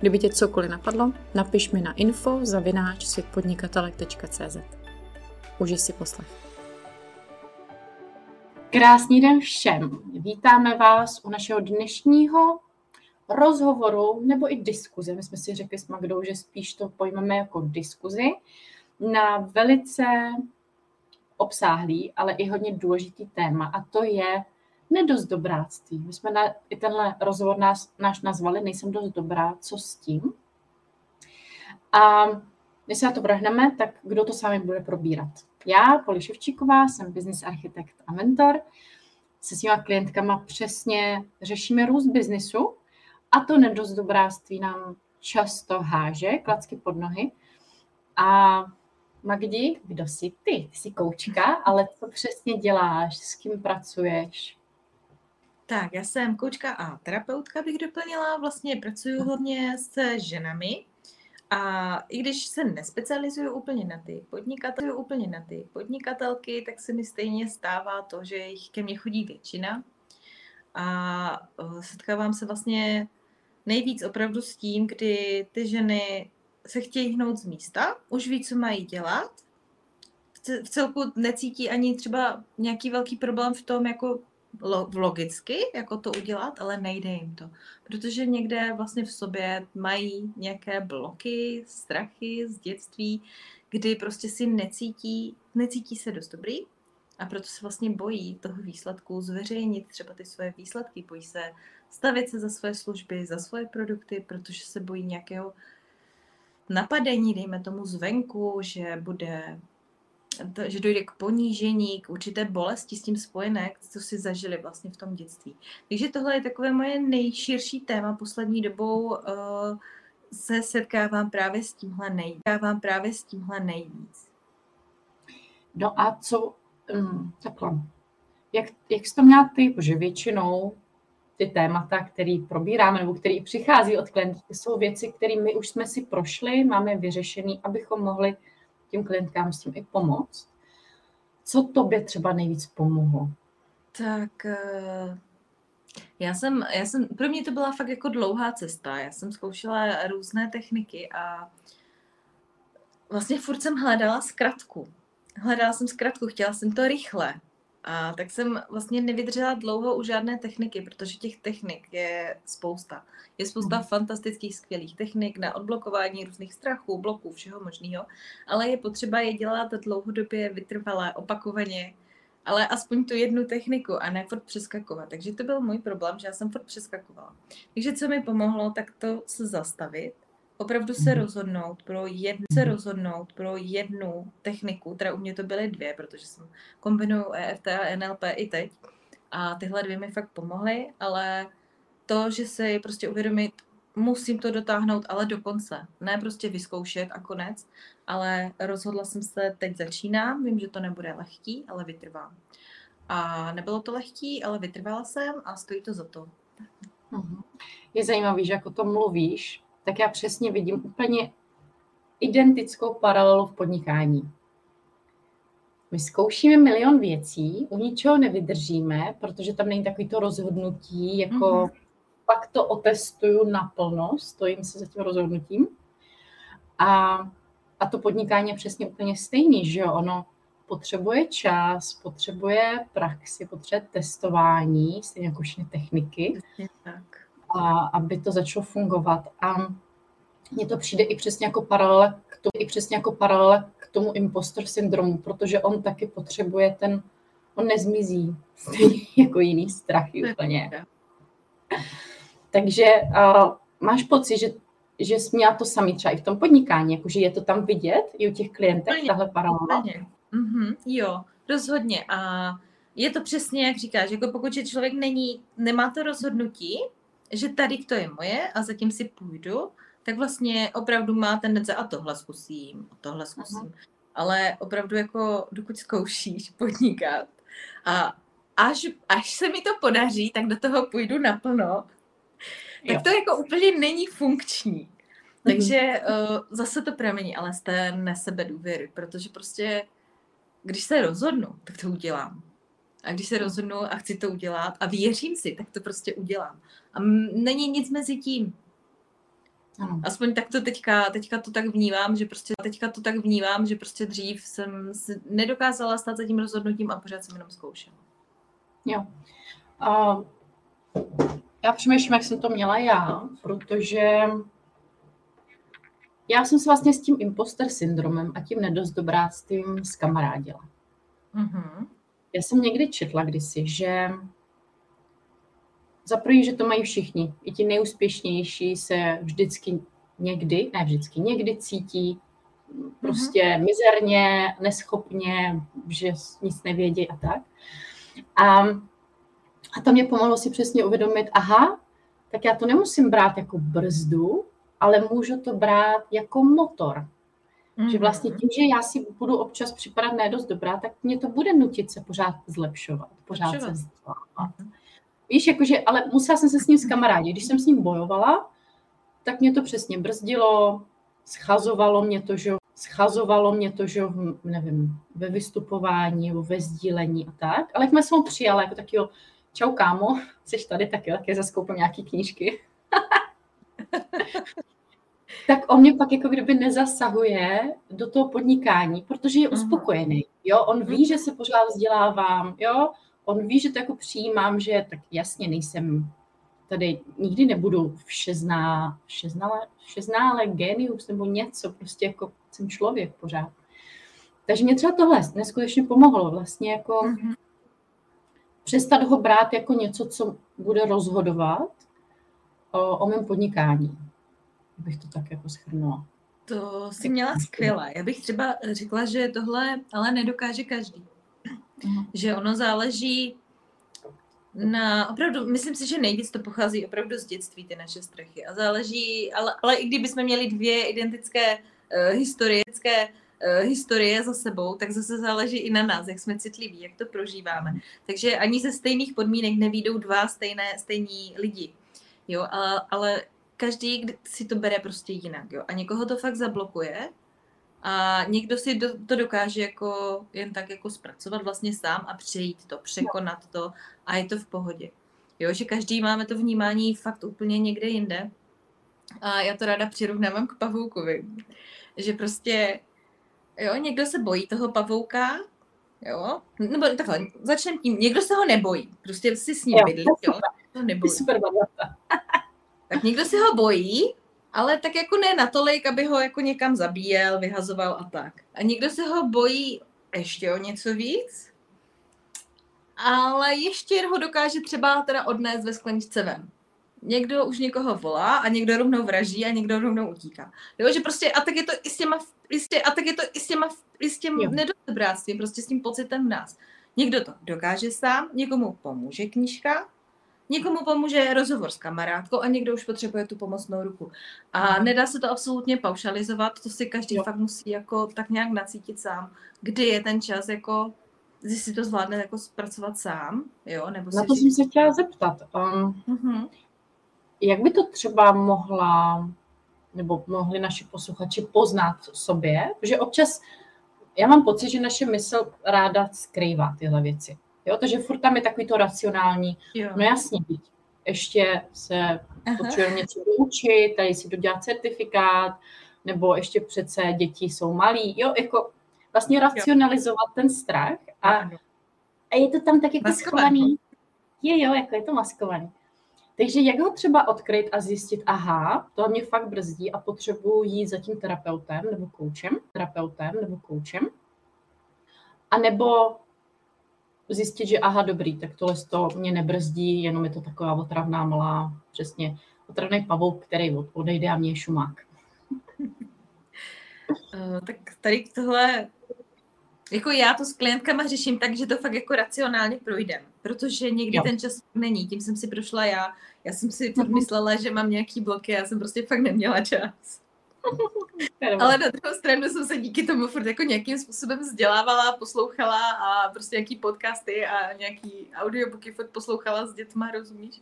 Kdyby tě cokoliv napadlo, napiš mi na info zavináč světpodnikatelek.cz. Užij si poslech. Krásný den všem. Vítáme vás u našeho dnešního rozhovoru nebo i diskuze. My jsme si řekli s Magdou, že spíš to pojmeme jako diskuzi na velice obsáhlý, ale i hodně důležitý téma a to je nedost dobráctví. My jsme na, i tenhle rozhovor nás, náš nazvali Nejsem dost dobrá, co s tím? A když se na to vrhneme, tak kdo to s vámi bude probírat? Já, Poli Ševčíková, jsem business architekt a mentor. Se svýma klientkama přesně řešíme růst biznisu a to nedost dobráctví nám často háže klacky pod nohy. A Magdi, kdo jsi ty? Ty jsi koučka, ale co přesně děláš, s kým pracuješ? Tak, já jsem koučka a terapeutka, bych doplnila. Vlastně pracuji hodně s ženami. A i když se nespecializuju úplně na ty podnikatelky, úplně na ty podnikatelky, tak se mi stejně stává to, že jich ke mně chodí většina. A setkávám se vlastně nejvíc opravdu s tím, kdy ty ženy se chtějí hnout z místa, už ví, co mají dělat, v celku necítí ani třeba nějaký velký problém v tom, jako logicky, jako to udělat, ale nejde jim to. Protože někde vlastně v sobě mají nějaké bloky, strachy z dětství, kdy prostě si necítí, necítí se dost dobrý a proto se vlastně bojí toho výsledku zveřejnit třeba ty svoje výsledky, bojí se stavit se za svoje služby, za svoje produkty, protože se bojí nějakého napadení, dejme tomu zvenku, že bude že dojde k ponížení, k určité bolesti s tím spojené, co si zažili vlastně v tom dětství. Takže tohle je takové moje nejširší téma poslední dobou. Uh, se setkávám právě s tímhle nejvíc. Setkávám právě s tímhle nejvíc. No a co, um, takhle, jak, jak jsi to měla ty, že většinou ty témata, které probíráme nebo které přichází od klientů, jsou věci, které my už jsme si prošli, máme vyřešený, abychom mohli těm klientkám s tím i pomoct. Co tobě třeba nejvíc pomohlo? Tak eh, já jsem, já jsem, pro mě to byla fakt jako dlouhá cesta. Já jsem zkoušela různé techniky a vlastně furt jsem hledala zkratku. Hledala jsem zkratku, chtěla jsem to rychle. A tak jsem vlastně nevydržela dlouho u žádné techniky, protože těch technik je spousta. Je spousta mm. fantastických, skvělých technik na odblokování různých strachů, bloků, všeho možného, ale je potřeba je dělat dlouhodobě, vytrvalé, opakovaně, ale aspoň tu jednu techniku a ne furt přeskakovat. Takže to byl můj problém, že já jsem furt přeskakovala. Takže co mi pomohlo, tak to se zastavit, opravdu se mhm. rozhodnout pro jednu, se rozhodnout pro jednu techniku, teda u mě to byly dvě, protože jsem kombinuju EFT a NLP i teď a tyhle dvě mi fakt pomohly, ale to, že si prostě uvědomit, musím to dotáhnout, ale do konce. Ne prostě vyzkoušet a konec, ale rozhodla jsem se, teď začínám, vím, že to nebude lehký, ale vytrvám. A nebylo to lehký, ale vytrvala jsem a stojí to za to. Mhm. Je zajímavý, že jako to mluvíš, tak já přesně vidím úplně identickou paralelu v podnikání. My zkoušíme milion věcí, u ničeho nevydržíme, protože tam není takový to rozhodnutí, jako mm-hmm. pak to otestuju naplno, stojím se za tím rozhodnutím. A, a to podnikání je přesně úplně stejný, že jo? Ono potřebuje čas, potřebuje praxi, potřebuje testování, stejně jako všechny techniky. Tak a aby to začalo fungovat. A mně to přijde i přesně jako paralela k tomu, i přesně jako paralela k tomu impostor syndromu, protože on taky potřebuje ten, on nezmizí, stejně jako jiný strachy úplně. Takže uh, máš pocit, že, že jsi měla to samý třeba i v tom podnikání, jakože je to tam vidět i u těch klientek, tahle paralela? Mm-hmm, jo, rozhodně. A je to přesně, jak říkáš, jako pokud že člověk není, nemá to rozhodnutí, že tady to je moje a zatím si půjdu, tak vlastně opravdu má tendence a tohle zkusím, a tohle zkusím. Aha. Ale opravdu jako dokud zkoušíš podnikat a až, až se mi to podaří, tak do toho půjdu naplno, tak jo. to jako úplně není funkční. Takže uh, zase to pramení, ale z té nesebe důvěry, protože prostě, když se rozhodnu, tak to udělám. A když se rozhodnu a chci to udělat a věřím si, tak to prostě udělám. A není nic mezi tím. Ano. Aspoň tak to teďka, teďka to tak vnímám, že prostě teďka to tak vnímám, že prostě dřív jsem nedokázala stát za tím rozhodnutím a pořád jsem jenom zkoušela. Jo. Uh, já přemýšlím, jak jsem to měla já, protože já jsem se vlastně s tím imposter syndromem a tím nedost dobráctvím zkamarádila. Mm-hmm. Já jsem někdy četla kdysi, že za první, že to mají všichni. I ti nejúspěšnější se vždycky někdy, ne vždycky, někdy cítí prostě mm-hmm. mizerně, neschopně, že nic nevědí a tak. A, a to mě pomohlo si přesně uvědomit, aha, tak já to nemusím brát jako brzdu, ale můžu to brát jako motor. Mm-hmm. Že mhm. vlastně tím, že já si budu občas připadat ne dost dobrá, tak mě to bude nutit se pořád zlepšovat, pořád se vzdělávat. Mm-hmm. Víš, jakože, ale musela jsem se s ním zkamarádit. Když jsem s ním bojovala, tak mě to přesně brzdilo, schazovalo mě to, že schazovalo mě to, že nevím, ve vystupování nebo ve sdílení a tak. Ale jak jsme ho přijala jako jo, čau kámo, jsi tady taky, tak je zaskoupím nějaký knížky. tak on mě pak jako kdyby nezasahuje do toho podnikání, protože je mhm. uspokojený. Jo, on ví, že se pořád vzdělávám, jo, on ví, že to jako přijímám, že tak jasně nejsem tady nikdy nebudu všezná, všeznále, všeznále genius nebo něco, prostě jako jsem člověk pořád. Takže mě třeba tohle neskutečně pomohlo vlastně jako mm-hmm. přestat ho brát jako něco, co bude rozhodovat o, o mém podnikání. Bych to tak jako schrnula. To si měla skvěle. Já bych třeba řekla, že tohle ale nedokáže každý. Uh-huh. Že ono záleží na, opravdu, myslím si, že nejvíc to pochází opravdu z dětství, ty naše strachy. A záleží, ale, ale i kdybychom měli dvě identické uh, historické uh, historie za sebou, tak zase záleží i na nás, jak jsme citliví, jak to prožíváme. Takže ani ze stejných podmínek nevídou dva stejné, stejní lidi. Jo, ale, ale každý si to bere prostě jinak. Jo. A někoho to fakt zablokuje a někdo si do, to dokáže jako jen tak jako zpracovat vlastně sám a přejít to, překonat to a je to v pohodě. Jo, že každý máme to vnímání fakt úplně někde jinde. A já to ráda přirovnávám k pavoukovi. Že prostě, jo, někdo se bojí toho pavouka, jo, nebo takhle, začneme tím, někdo se ho nebojí, prostě si s ním bydlí, jo, to nebojí. Super tak někdo se ho bojí ale tak jako ne natolik, aby ho jako někam zabíjel, vyhazoval a tak. A někdo se ho bojí ještě o něco víc, ale ještě ho dokáže třeba teda odnést ve skleničce ven. Někdo už někoho volá a někdo rovnou vraží a někdo rovnou utíká. Jo, že prostě a tak je to i s těma, jistě, a tak je to i s těma, i s tím nedobráctvím, prostě s tím pocitem v nás. Někdo to dokáže sám, někomu pomůže knížka, Někomu pomůže rozhovor s kamarádkou a někdo už potřebuje tu pomocnou ruku. A nedá se to absolutně paušalizovat, to si každý jo. fakt musí jako tak nějak nacítit sám, kdy je ten čas jako jestli si to zvládne jako zpracovat sám, jo? Nebo Na to jsem se chtěla zeptat. Um, uh-huh. Jak by to třeba mohla, nebo mohli naši posluchači poznat sobě? Protože občas já mám pocit, že naše mysl ráda skrývá tyhle věci. Jo, takže furt tam je takový to racionální. Jo. No jasně, ještě se potřebuje něco doučit, tady si dodělat certifikát, nebo ještě přece děti jsou malí. Jo, jako vlastně racionalizovat jo. ten strach a, a je to tam tak jako schovaný. Je, jo, jako je to maskovaný. Takže jak ho třeba odkryt a zjistit, aha, to mě fakt brzdí a potřebuji jít za tím terapeutem nebo koučem, terapeutem nebo koučem, a nebo zjistit, že aha, dobrý, tak tohle to mě nebrzdí, jenom je to taková otravná malá, přesně otravný pavouk, který odejde a mě je šumák. Uh, tak tady tohle Jako já to s klientkama řeším tak, že to fakt jako racionálně projdem, protože někdy jo. ten čas není, tím jsem si prošla já. Já jsem si fakt myslela, že mám nějaký bloky, já jsem prostě fakt neměla čas. Ale na druhou stranu jsem se díky tomu furt jako nějakým způsobem vzdělávala, poslouchala a prostě nějaký podcasty a nějaký audiobooky furt poslouchala s dětma, rozumíš?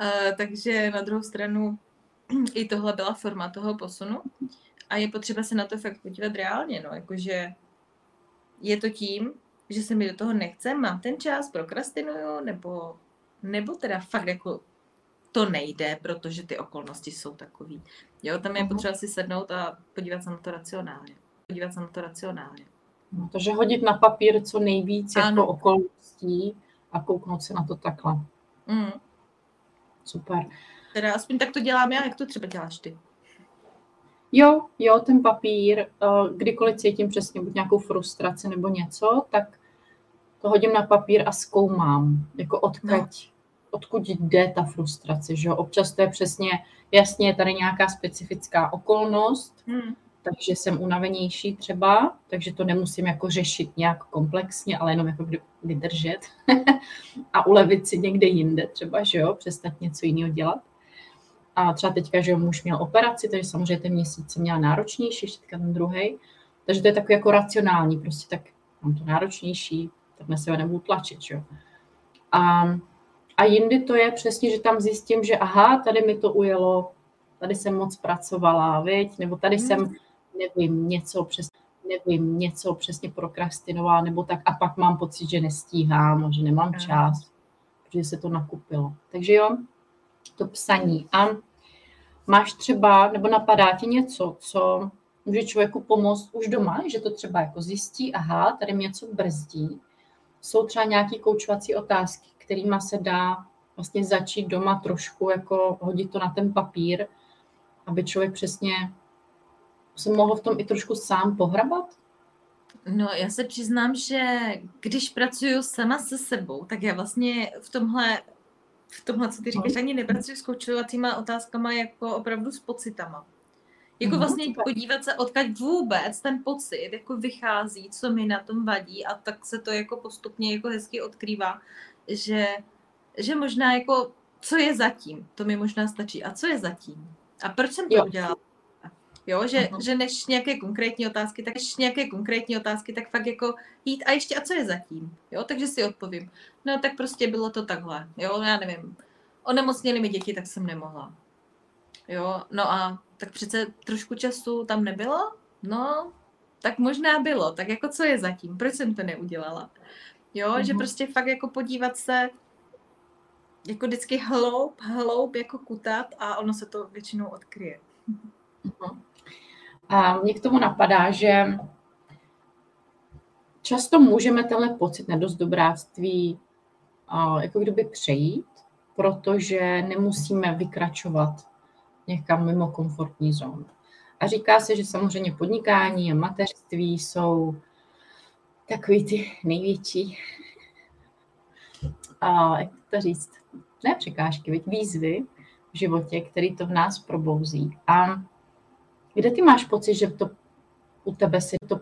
Uh, takže na druhou stranu i tohle byla forma toho posunu a je potřeba se na to fakt podívat reálně, no, jakože je to tím, že se mi do toho nechce, mám ten čas, prokrastinuju, nebo, nebo teda fakt jako to nejde, protože ty okolnosti jsou takový. Jo, tam je mhm. potřeba si sednout a podívat se na to racionálně. Podívat se na to racionálně. No, takže hodit na papír co nejvíc jako ano. jako okolností a kouknout se na to takhle. Mm. Super. Teda aspoň tak to dělám já, jak to třeba děláš ty? Jo, jo, ten papír, eh, kdykoliv cítím přesně buď nějakou frustraci nebo něco, tak to hodím na papír a zkoumám, jako odkud, no. Odkud jde ta frustrace, že Občas to je přesně, jasně, je tady nějaká specifická okolnost, hmm. takže jsem unavenější třeba, takže to nemusím jako řešit nějak komplexně, ale jenom jako vydržet a ulevit si někde jinde třeba, že jo, přestat něco jiného dělat. A třeba teďka, že muž měl operaci, takže samozřejmě ten měsíc jsem měla náročnější, ještě teďka ten druhý. Takže to je takový jako racionální, prostě tak mám to náročnější, tak na sebe nebudu tlačit, jo. A, a jindy to je přesně, že tam zjistím, že aha, tady mi to ujelo, tady jsem moc pracovala, viď? nebo tady hmm. jsem, nevím, něco přes, nevím, něco přesně prokrastinovala, nebo tak a pak mám pocit, že nestíhám, že nemám čas, protože se to nakupilo. Takže jo, to psaní. A máš třeba, nebo napadá ti něco, co může člověku pomoct už doma, že to třeba jako zjistí, aha, tady mě něco brzdí. Jsou třeba nějaké koučovací otázky, kterými se dá vlastně začít doma trošku jako hodit to na ten papír, aby člověk přesně se mohl v tom i trošku sám pohrabat? No, já se přiznám, že když pracuju sama se sebou, tak já vlastně v tomhle v tomhle, co ty říkáš, ani nepracuji s koučovacíma otázkama jako opravdu s pocitama. Jako mhm, vlastně podívat se, odkud vůbec ten pocit jako vychází, co mi na tom vadí a tak se to jako postupně jako hezky odkrývá, že, že možná jako co je zatím, to mi možná stačí. A co je zatím? A proč jsem to jo. udělala? Jo, že, uh-huh. že než nějaké konkrétní otázky, tak než nějaké konkrétní otázky, tak fakt jako jít a ještě a co je zatím? Jo, takže si odpovím. No tak prostě bylo to takhle. Jo, já nevím. Onemocněli mi děti, tak jsem nemohla. Jo, no a tak přece trošku času tam nebylo? No, tak možná bylo. Tak jako co je zatím? Proč jsem to neudělala? Jo, uh-huh. že prostě fakt jako podívat se jako vždycky hloub, hloub jako kutat a ono se to většinou odkryje. Uh-huh. A mě k tomu napadá, že často můžeme tenhle pocit nedostobráctví jako kdyby přejít, protože nemusíme vykračovat někam mimo komfortní zónu. A říká se, že samozřejmě podnikání a mateřství jsou takový ty největší, a jak to říct, ne překážky, výzvy v životě, který to v nás probouzí. A kde ty máš pocit, že to u tebe se to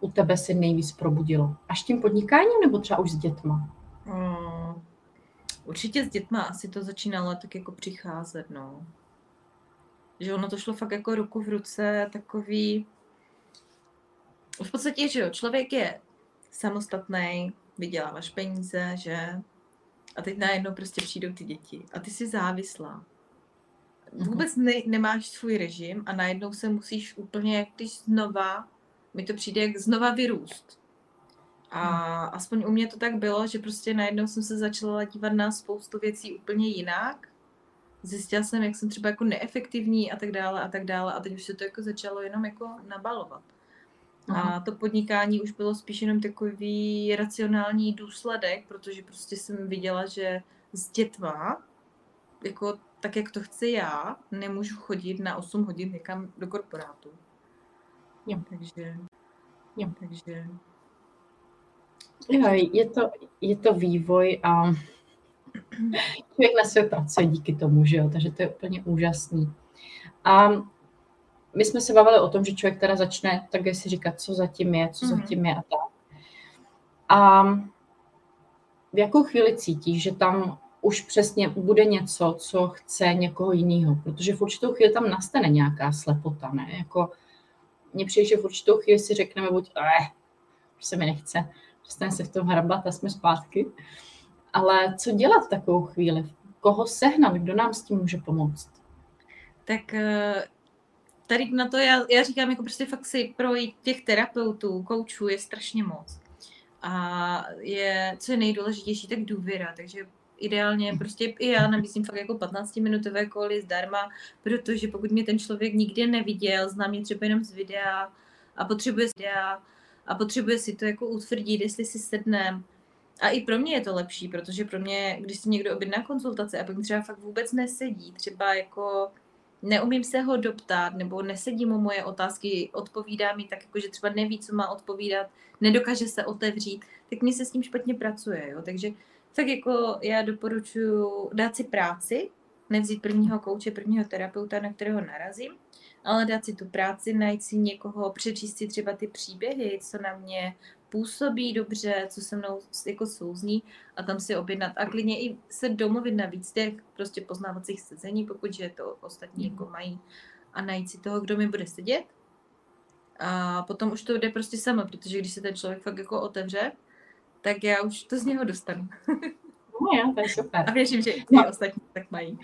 u tebe se nejvíc probudilo? Až tím podnikáním nebo třeba už s dětma? Hmm, určitě s dětma asi to začínalo tak jako přicházet, no. Že ono to šlo fakt jako ruku v ruce, takový... V podstatě, že jo, člověk je samostatný, vyděláváš peníze, že? A teď najednou prostě přijdou ty děti a ty jsi závislá. Mhm. vůbec ne, nemáš svůj režim a najednou se musíš úplně, jak když znova, mi to přijde jak znova vyrůst. A mhm. aspoň u mě to tak bylo, že prostě najednou jsem se začala dívat na spoustu věcí úplně jinak. Zjistila jsem, jak jsem třeba jako neefektivní a tak dále a tak dále a teď už se to jako začalo jenom jako nabalovat. A to podnikání už bylo spíš jenom takový racionální důsledek, protože prostě jsem viděla, že s dětma jako tak, jak to chci já, nemůžu chodit na 8 hodin někam do korporátu. Jo. Takže, jo. takže... Jo, je to, je to vývoj a člověk na sebe pracuje díky tomu, že jo, takže to je úplně úžasný. A my jsme se bavili o tom, že člověk teda začne tak si říkat, co zatím je, co mm-hmm. zatím je a tak. A v jakou chvíli cítíš, že tam už přesně bude něco, co chce někoho jiného, protože v určitou chvíli tam nastane nějaká slepota, ne? Jako, mně přijde, že v určitou chvíli si řekneme buď, eh, už se mi nechce, přestane se v tom hrabat a jsme zpátky. Ale co dělat v takovou chvíli? Koho sehnat? Kdo nám s tím může pomoct? Tak eh, tady na to já, já říkám, jako prostě fakt si projít těch terapeutů, koučů je strašně moc. A je, co je nejdůležitější, tak důvěra. Takže ideálně prostě i já nabízím fakt jako 15-minutové koly zdarma, protože pokud mě ten člověk nikdy neviděl, zná mě třeba jenom z videa a potřebuje videa a potřebuje si to jako utvrdit, jestli si sednem. A i pro mě je to lepší, protože pro mě, když si někdo objedná konzultace a pak třeba fakt vůbec nesedí, třeba jako neumím se ho doptat, nebo nesedí mu moje otázky, odpovídá mi tak, jako, že třeba neví, co má odpovídat, nedokáže se otevřít, tak mi se s tím špatně pracuje. Jo? Takže tak jako já doporučuji dát si práci, nevzít prvního kouče, prvního terapeuta, na kterého narazím, ale dát si tu práci, najít si někoho, přečíst si třeba ty příběhy, co na mě působí dobře, co se mnou jako souzní a tam si objednat a klidně i se domluvit na víc těch prostě poznávacích sezení, pokud že to ostatní jako mají a najít si toho, kdo mi bude sedět. A potom už to jde prostě samo, protože když se ten člověk fakt jako otevře, tak já už to z něho dostanu. No jo, to je super. A věřím, že i no. ostatní tak mají.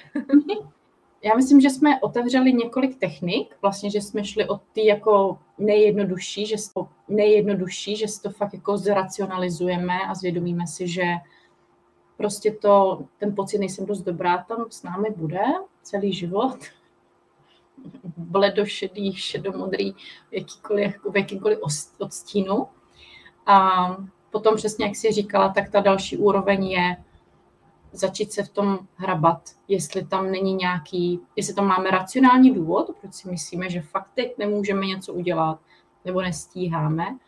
Já myslím, že jsme otevřeli několik technik, vlastně, že jsme šli od ty jako nejjednodušší, že to nejjednodušší, že to fakt jako zracionalizujeme a zvědomíme si, že prostě to, ten pocit nejsem dost dobrá, tam s námi bude celý život. Bledošedý, šedomodrý, jakýkoliv, v jakýmkoliv odstínu. A potom přesně, jak jsi říkala, tak ta další úroveň je začít se v tom hrabat, jestli tam není nějaký, jestli tam máme racionální důvod, proč si myslíme, že fakt teď nemůžeme něco udělat, nebo nestíháme,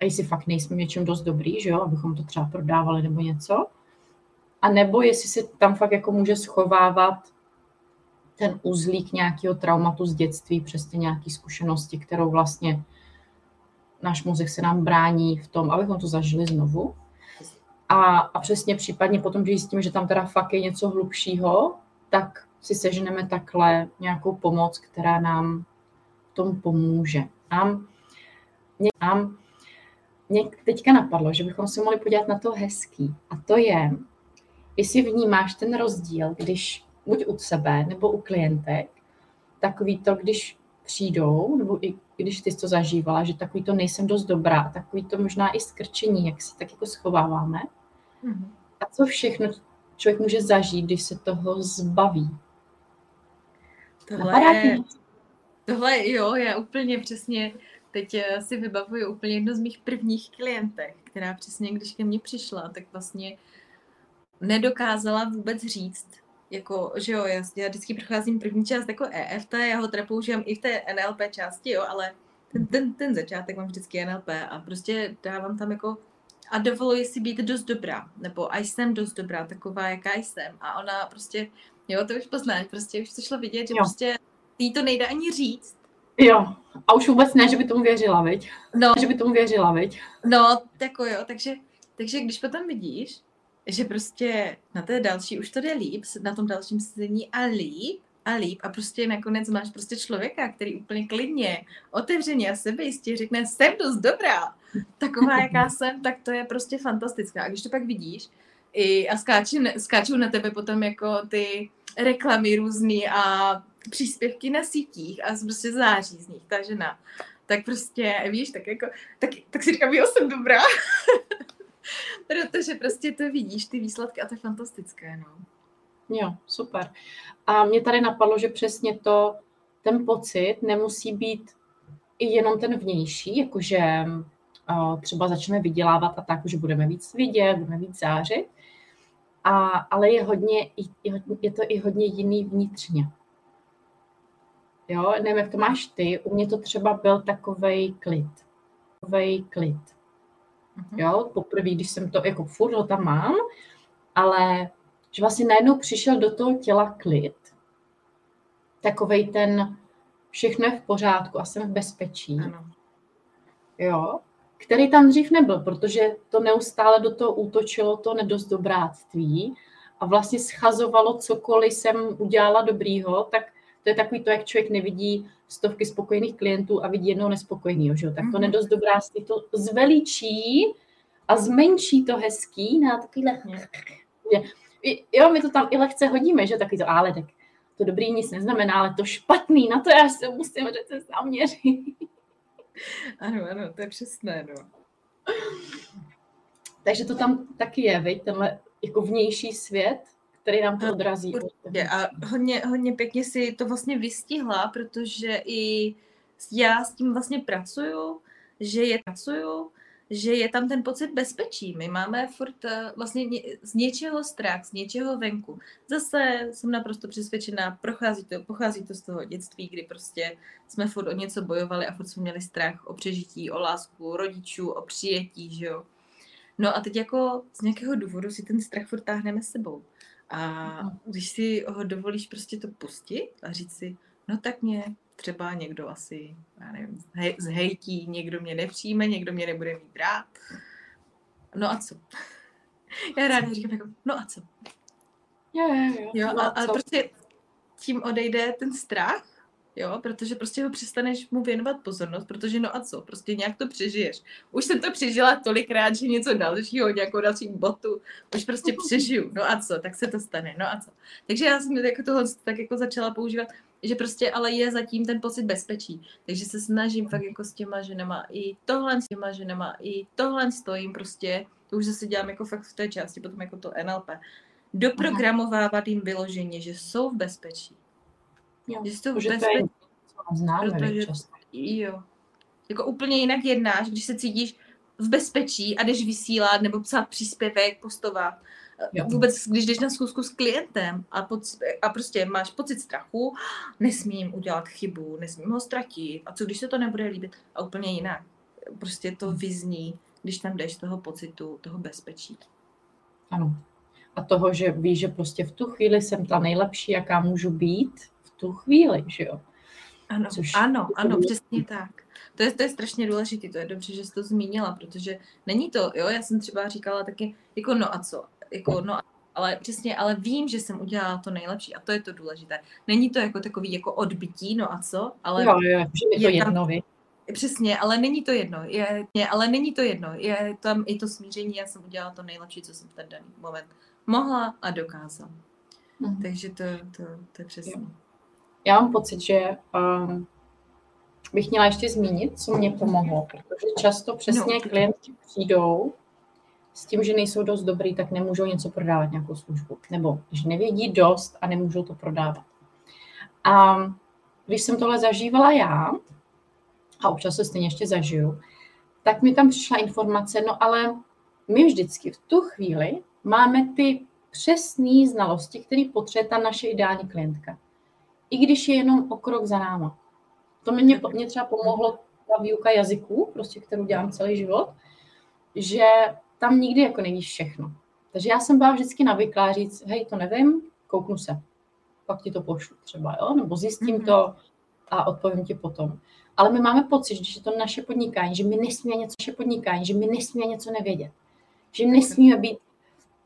a jestli fakt nejsme něčem dost dobrý, že jo, abychom to třeba prodávali nebo něco, a nebo jestli se tam fakt jako může schovávat ten uzlík nějakého traumatu z dětství, přesně nějaké zkušenosti, kterou vlastně náš mozek se nám brání v tom, abychom to zažili znovu. A, a přesně případně potom, když zjistíme, že tam teda fakt je něco hlubšího, tak si seženeme takhle nějakou pomoc, která nám v tom pomůže. A mě, a mě teďka napadlo, že bychom se mohli podívat na to hezký. A to je, jestli vnímáš ten rozdíl, když buď u sebe nebo u klientek, takový to, když přijdou, nebo i když ty jsi to zažívala, že takový to nejsem dost dobrá, takový to možná i skrčení, jak se tak jako schováváme. Mm-hmm. A co všechno člověk může zažít, když se toho zbaví? Tohle je, tohle jo, já úplně přesně teď eh, si vybavuju úplně jedno z mých prvních klientek, která přesně, když ke mně přišla, tak vlastně nedokázala vůbec říct, jako, že jo, já, já vždycky procházím první část jako EFT, já ho teda používám i v té NLP části, jo, ale ten, ten, ten začátek mám vždycky NLP a prostě dávám tam jako a dovoluji si být dost dobrá, nebo a jsem dost dobrá, taková, jaká jsem. A ona prostě, jo, to už poznáš, prostě už to šlo vidět, že jo. prostě jí to nejde ani říct. Jo, a už vůbec ne, že by tomu věřila, viď? No. Že by tomu věřila, viď? No, tako jo, takže, takže když potom vidíš, že prostě na té další už to jde líp, na tom dalším sezení a líp, a líp a prostě nakonec máš prostě člověka, který úplně klidně, otevřeně a sebejistě řekne, jsem dost dobrá, taková, jaká jsem, tak to je prostě fantastická. A když to pak vidíš i, a skáču, skáčou na tebe potom jako ty reklamy různý a příspěvky na sítích a prostě září z nich ta žena, tak prostě, víš, tak jako, tak, tak si říkám, jo, jsem dobrá. Protože prostě to vidíš, ty výsledky a to je fantastické, no. Jo, super. A mě tady napadlo, že přesně to, ten pocit nemusí být i jenom ten vnější, jakože uh, třeba začneme vydělávat a tak, že budeme víc vidět, budeme víc zářit, a, ale je, hodně, je to i hodně jiný vnitřně. Jo, nevím, jak to máš ty, u mě to třeba byl takovej klid. Takovej klid. Mm-hmm. Jo, poprvé, když jsem to, jako furt ho tam mám, ale že vlastně najednou přišel do toho těla klid. Takovej ten, všechno je v pořádku a jsem v bezpečí. Ano. Jo, který tam dřív nebyl, protože to neustále do toho útočilo to nedost dobráctví a vlastně schazovalo cokoliv jsem udělala dobrýho, tak to je takový to, jak člověk nevidí stovky spokojených klientů a vidí jednoho nespokojeného, že jo? tak to mm-hmm. nedost dobráctví to zveličí a zmenší to hezký na takovýhle... Jo, my to tam i lehce hodíme, že takový to ale tak to dobrý nic neznamená, ale to špatný, na to já se musím řece zaměřit. Ano, ano, to je přesné, no. Takže to tam taky je, veď, tenhle jako vnější svět, který nám to odrazí. Určitě. A hodně, hodně pěkně si to vlastně vystihla, protože i já s tím vlastně pracuju, že je pracuju, že je tam ten pocit bezpečí. My máme furt eh, vlastně z něčeho strach, z něčeho venku. Zase jsem naprosto přesvědčená, prochází to, pochází to z toho dětství, kdy prostě jsme furt o něco bojovali a furt jsme měli strach o přežití, o lásku rodičů, o přijetí, že jo. No a teď jako z nějakého důvodu si ten strach furt táhneme s sebou. A když si ho dovolíš prostě to pustit a říct si, no tak mě třeba někdo asi, já nevím, zhejtí, někdo mě nepřijme, někdo mě nebude mít rád. No a co? Já ráda říkám jako, no a co? Jo, jo, jo. jo no a, a prostě tím odejde ten strach, jo, protože prostě ho přestaneš mu věnovat pozornost, protože no a co, prostě nějak to přežiješ. Už jsem to přežila tolikrát, že něco dalšího, nějakou další botu, už prostě přežiju, no a co, tak se to stane, no a co. Takže já jsem jako tohle tak jako začala používat že prostě ale je zatím ten pocit bezpečí. Takže se snažím fakt jako s těma ženama i tohle s těma ženama, i tohle stojím prostě, to už zase dělám jako fakt v té části, potom jako to NLP, doprogramovávat jim vyloženě, že jsou v bezpečí. Jo, že jsou v bezpečí. Známe, protože, jo. Jako úplně jinak jednáš, když se cítíš v bezpečí a jdeš vysílat nebo psát příspěvek, postovat Jo. Vůbec, když jdeš na schůzku s klientem a, pod, a prostě máš pocit strachu, nesmím udělat chybu, nesmím ho ztratit. A co když se to nebude líbit? A úplně jinak. Prostě to vyzní, když tam jdeš z toho pocitu, toho bezpečí. Ano. A toho, že víš, že prostě v tu chvíli jsem ta nejlepší, jaká můžu být, tu chvíli, že jo? Ano, Což ano, ano, přesně tak. To je, to je strašně důležité, to je dobře, že jsi to zmínila, protože není to, jo, já jsem třeba říkala taky, jako no a co, jako, no, ale přesně, ale vím, že jsem udělala to nejlepší a to je to důležité. Není to jako takový jako odbytí, no a co, ale... Jo, jo, je to jedno, tam, Přesně, ale není to jedno, je, je, ale není to jedno, je tam i to smíření, já jsem udělala to nejlepší, co jsem v ten daný moment mohla a dokázala. Mhm. Takže to, to, to je přesně. Jo. Já mám pocit, že um, bych měla ještě zmínit, co mě pomohlo, protože často přesně no. klienti přijdou s tím, že nejsou dost dobrý, tak nemůžou něco prodávat, nějakou službu. Nebo že nevědí dost a nemůžou to prodávat. A když jsem tohle zažívala já, a občas se stejně ještě zažiju, tak mi tam přišla informace, no ale my vždycky v tu chvíli máme ty přesné znalosti, které potřebuje ta naše ideální klientka. I když je jenom o krok za náma. To mě, mě třeba pomohlo ta výuka jazyků, prostě, kterou dělám celý život, že tam nikdy jako nevíš všechno. Takže já jsem byla vždycky navyklá říct, hej, to nevím, kouknu se. Pak ti to pošlu třeba, jo? nebo zjistím mm-hmm. to a odpovím ti potom. Ale my máme pocit, že je to naše podnikání, že my nesmíme něco naše podnikání, že my nesmíme něco nevědět. Že nesmíme být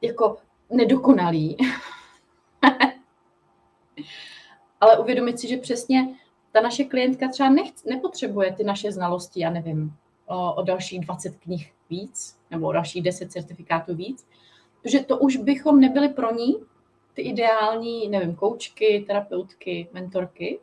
jako nedokonalí. Ale uvědomit si, že přesně ta naše klientka třeba nechce, nepotřebuje ty naše znalosti, já nevím, o, o dalších 20 knih víc, nebo o dalších 10 certifikátů víc, že to už bychom nebyli pro ní ty ideální, nevím, koučky, terapeutky, mentorky.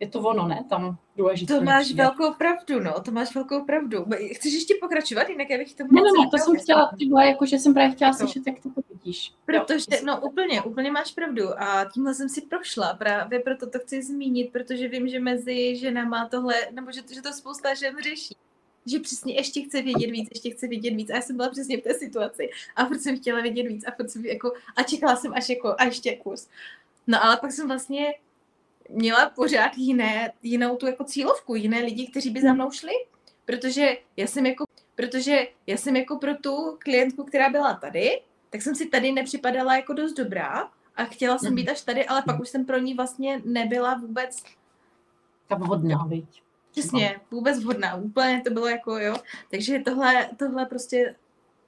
Je to ono, ne? Tam důležité. To máš přijde. velkou pravdu, no, to máš velkou pravdu. Chceš ještě pokračovat, jinak já bych to Ne, ne, ne, to jsem chtěla, tyhle, jako, že jsem právě chtěla slyšet, jak to vidíš. Protože, jo, no úplně, úplně máš pravdu a tímhle jsem si prošla, právě proto to chci zmínit, protože vím, že mezi ženama tohle, nebo že, že to spousta žen řeší že přesně ještě chce vědět víc, ještě chce vědět víc. A já jsem byla přesně v té situaci. A furt jsem chtěla vědět víc a furt jsem jako, a čekala jsem až jako, a ještě kurz. No ale pak jsem vlastně měla pořád jiné, jinou tu jako cílovku, jiné lidi, kteří by za mnou šli. Protože já jsem jako, protože já jsem jako pro tu klientku, která byla tady, tak jsem si tady nepřipadala jako dost dobrá a chtěla jsem být až tady, ale pak už jsem pro ní vlastně nebyla vůbec ta vhodná, viď? Přesně, vůbec vhodná, úplně to bylo jako, jo. Takže tohle, tohle prostě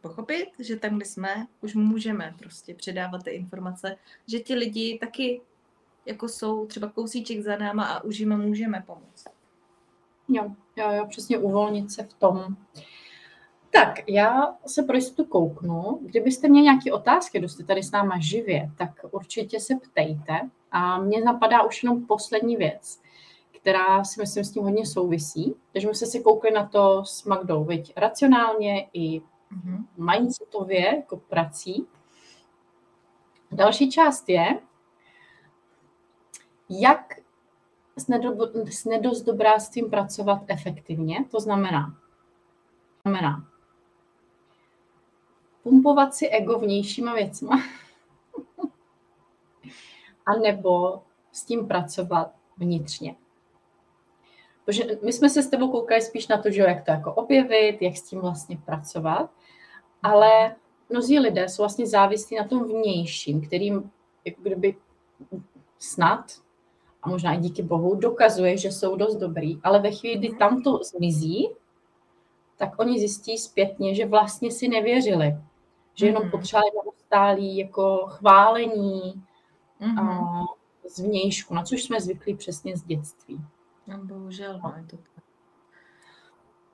pochopit, že tam, kde jsme, už můžeme prostě předávat ty informace, že ti lidi taky jako jsou třeba kousíček za náma a už jim můžeme pomoct. Jo, jo, jo, přesně uvolnit se v tom. Tak, já se pro jistotu kouknu. Kdybyste měli nějaké otázky, kdo jste tady s náma živě, tak určitě se ptejte. A mně napadá už jenom poslední věc, která si myslím s tím hodně souvisí. Takže my jsme si koukli na to s Magdou, viď, racionálně i mm-hmm. mindsetově, jako prací. Další část je, jak s, nedo, s nedozdobráctvím pracovat efektivně. To znamená, znamená pumpovat si ego vnějšíma věcma, a nebo s tím pracovat vnitřně. Protože my jsme se s tebou koukali spíš na to, že jak to jako objevit, jak s tím vlastně pracovat, ale mnozí lidé jsou vlastně závislí na tom vnějším, kterým jako kdyby snad, a možná i díky bohu, dokazuje, že jsou dost dobrý, ale ve chvíli, kdy tam to zmizí, tak oni zjistí zpětně, že vlastně si nevěřili, že jenom mhm. potřebovali neustálý jako chválení mm-hmm. a zvnějšku, na což jsme zvyklí přesně z dětství. No, bohužel, no, je to tak.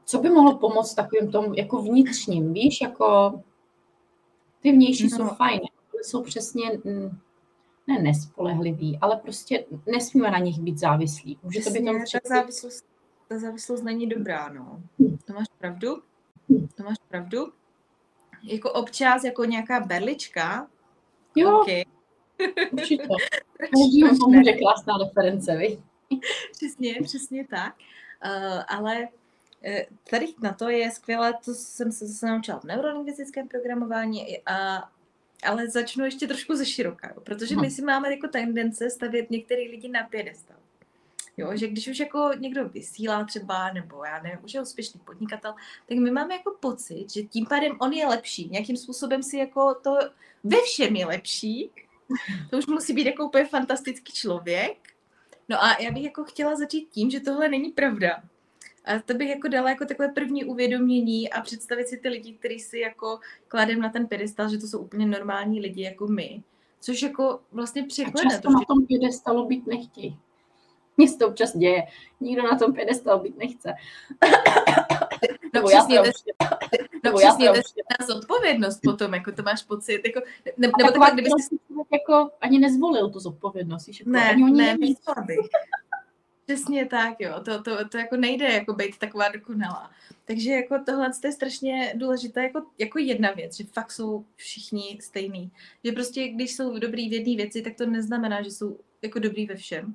Co by mohlo pomoct takovým tomu jako vnitřním, víš, jako ty vnější no. jsou fajn, ale jsou přesně mm, ne nespolehlivý, ale prostě nesmíme na nich být závislí. Může to být tam ta závislost, ta závislost není dobrá, no. To máš pravdu? To máš pravdu? Jako občas, jako nějaká berlička, jo. Okay. Určitě. Každý pomůže krásná reference, vy? přesně, přesně tak. Uh, ale uh, tady na to je skvělé, to jsem se zase naučila v neurolingvistickém programování, a, ale začnu ještě trošku ze široka, protože my si máme jako tendence stavět některé lidi na pědestal. Jo, že když už jako někdo vysílá třeba, nebo já nevím, už je úspěšný podnikatel, tak my máme jako pocit, že tím pádem on je lepší. Nějakým způsobem si jako to ve všem je lepší. To už musí být jako úplně fantastický člověk. No a já bych jako chtěla začít tím, že tohle není pravda. A to bych jako dala jako takové první uvědomění a představit si ty lidi, kteří si jako kladem na ten pedestal, že to jsou úplně normální lidi jako my. Což jako vlastně překlene. A často to, na tom pedestalu být nechtějí. Mně se to občas děje. Nikdo na tom pedestalu být nechce. Nebo já to je zodpovědnost potom, jako to máš pocit, jako, ne, nebo tak, kdyby si jako ani nezvolil tu zodpovědnost, jako, ne, ani oni ne, místo bych. Přesně tak, jo, to, to, to jako nejde jako být taková dokonalá. Takže jako tohle je strašně důležité jako, jako jedna věc, že fakt jsou všichni stejný. Že prostě, když jsou dobrý v jedné věci, tak to neznamená, že jsou jako dobrý ve všem.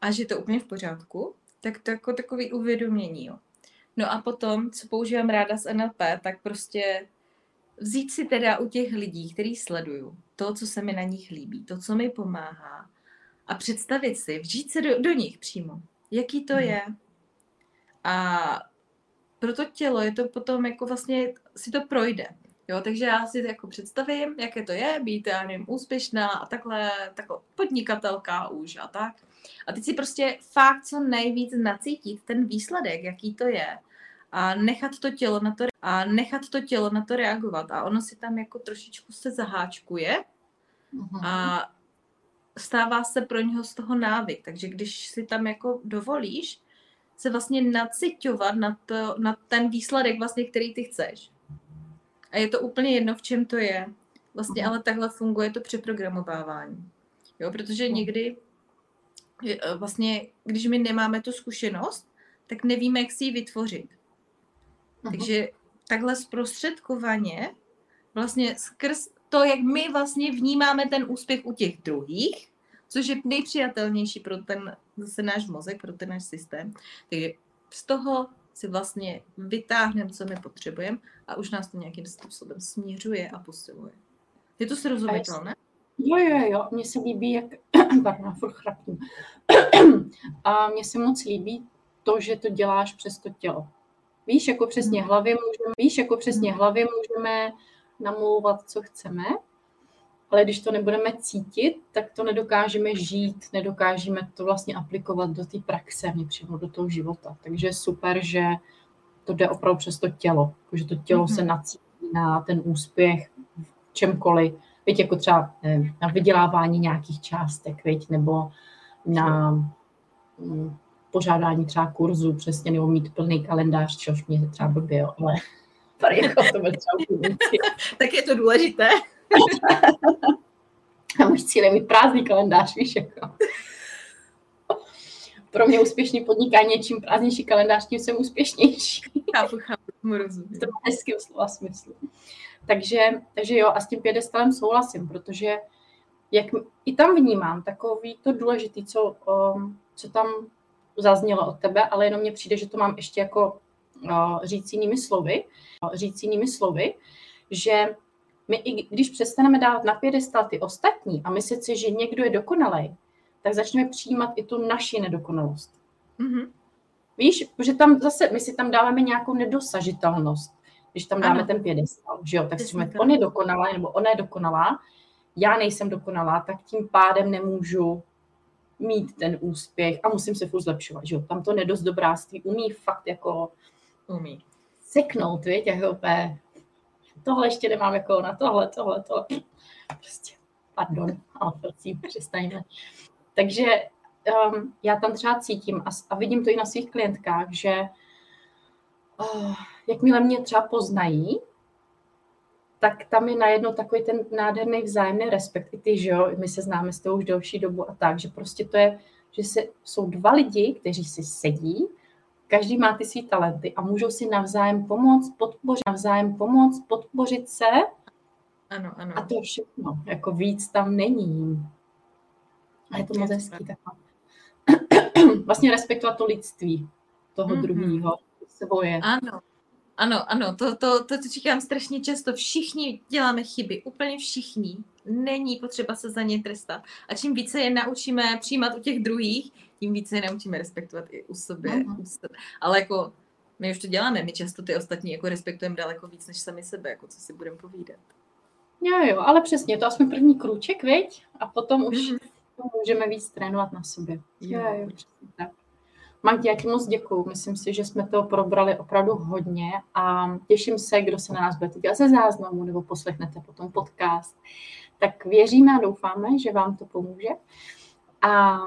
A že je to úplně v pořádku. Tak to jako takový uvědomění, jo. No a potom, co používám ráda z NLP, tak prostě vzít si teda u těch lidí, který sleduju, to, co se mi na nich líbí, to, co mi pomáhá a představit si, vžít se do, do nich přímo, jaký to mhm. je. A pro to tělo je to potom jako vlastně si to projde. Jo, takže já si jako představím, jaké to je, být, já nevím, úspěšná a takhle, takhle podnikatelka už a tak. A teď si prostě fakt co nejvíc nacítit ten výsledek, jaký to je a nechat to tělo na to, a nechat to tělo na to reagovat. A ono si tam jako trošičku se zaháčkuje uh-huh. a stává se pro něho z toho návyk. Takže když si tam jako dovolíš se vlastně naciťovat na, to, na ten výsledek, vlastně, který ty chceš. A je to úplně jedno, v čem to je. Vlastně, uh-huh. ale takhle funguje to přeprogramovávání. Jo, protože někdy vlastně, když my nemáme tu zkušenost, tak nevíme, jak si ji vytvořit. Aha. Takže takhle zprostředkovaně, vlastně skrz to, jak my vlastně vnímáme ten úspěch u těch druhých, což je nejpřijatelnější pro ten zase náš mozek, pro ten náš systém. Takže z toho si vlastně vytáhneme, co my potřebujeme a už nás to nějakým způsobem směřuje a posiluje. Je to srozumitelné? Jo, jo, jo, mně se líbí, jak, pardon, furt chrapím. a mně se moc líbí to, že to děláš přes to tělo. Víš, jako přesně hlavy můžeme, víš, jako přesně hlavy můžeme namlouvat, co chceme, ale když to nebudeme cítit, tak to nedokážeme žít, nedokážeme to vlastně aplikovat do té praxe, přímo do toho života. Takže je super, že to jde opravdu přes to tělo, že to tělo mm-hmm. se mhm. nacítí na ten úspěch v čemkoliv, Víte, jako třeba nevím, na vydělávání nějakých částek, viď, nebo na mm, pořádání třeba kurzu přesně, nebo mít plný kalendář, což mě třeba blbě, ale tady jako to třeba Tak je to důležité. A můj cíl je mít prázdný kalendář, víš, jako. Pro mě úspěšný podnikání je čím prázdnější kalendář, tím jsem úspěšnější. Chápu, chápu, rozumím. To má hezký slova smyslu. Takže, takže jo, a s tím pědestalem souhlasím, protože jak i tam vnímám takový to důležitý, co, um, co tam zaznělo od tebe, ale jenom mně přijde, že to mám ještě jako uh, říct jinými slovy, uh, říct jinými slovy, že my i když přestaneme dávat na pědestal ty ostatní a myslet si, že někdo je dokonalý, tak začneme přijímat i tu naši nedokonalost. Mm-hmm. Víš, že tam zase, my si tam dáváme nějakou nedosažitelnost, když tam dáme ano. ten pědestal, že jo, tak si on je dokonalá, nebo ona je dokonalá, já nejsem dokonalá, tak tím pádem nemůžu mít ten úspěch a musím se furt zlepšovat, že jo, tam to nedost dobráství umí fakt jako umí. seknout, víš, jako úplně, tohle ještě nemám jako na tohle, tohle, tohle, prostě, pardon, ale prosím, přestaňme. Takže um, já tam třeba cítím a, a vidím to i na svých klientkách, že jakmile mě třeba poznají, tak tam je najednou takový ten nádherný vzájemný respekt. I ty, že jo, my se známe s tou už delší dobu a tak, že prostě to je, že se, jsou dva lidi, kteří si sedí, každý má ty své talenty a můžou si navzájem pomoct, podpořit, navzájem pomoct, podpořit se. Ano, ano. A to je všechno. Jako víc tam není. A je to moc hezký. vlastně respektovat to lidství toho mm-hmm. druhého, svoje. Ano, ano, ano, to, to, to, to říkám strašně často. Všichni děláme chyby, úplně všichni. Není potřeba se za ně trestat. A čím více je naučíme přijímat u těch druhých, tím více je naučíme respektovat i u sebe. Uh-huh. U sebe. Ale jako my už to děláme, my často ty ostatní jako respektujeme daleko víc než sami sebe, jako co si budeme povídat. Jo, jo, ale přesně, to aspoň první krůček, viď? A potom už mm-hmm. můžeme víc trénovat na sobě. Jo, jo, jo přesně tak. Magdi, já ti moc děkuju. Myslím si, že jsme to probrali opravdu hodně a těším se, kdo se na nás bude dívat ze záznamu nebo poslechnete potom podcast. Tak věříme a doufáme, že vám to pomůže. A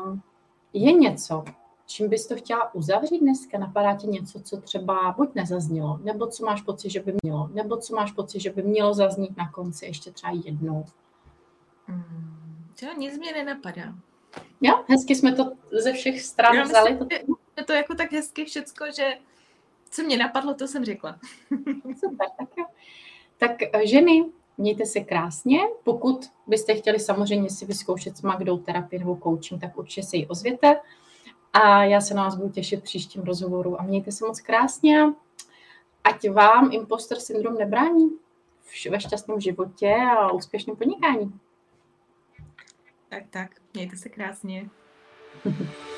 je něco, čím bys to chtěla uzavřít dneska? Napadá ti něco, co třeba buď nezaznělo, nebo co máš pocit, že by mělo, nebo co máš pocit, že by mělo zaznít na konci ještě třeba jednou? Hmm, to nic mě nenapadá. Jo, hezky jsme to ze všech stran Já vzali. Myslím, je to jako tak hezky všecko, že co mě napadlo, to jsem řekla. Super, tak jo. Tak eh, ženy, mějte se krásně. Pokud byste chtěli samozřejmě si vyzkoušet s Magdou terapii nebo coaching, tak určitě se ji ozvěte. A já se na vás budu těšit v příštím rozhovoru a mějte se moc krásně. Ať vám imposter syndrom nebrání ve šťastném životě a úspěšném podnikání. Tak, tak. Mějte se krásně.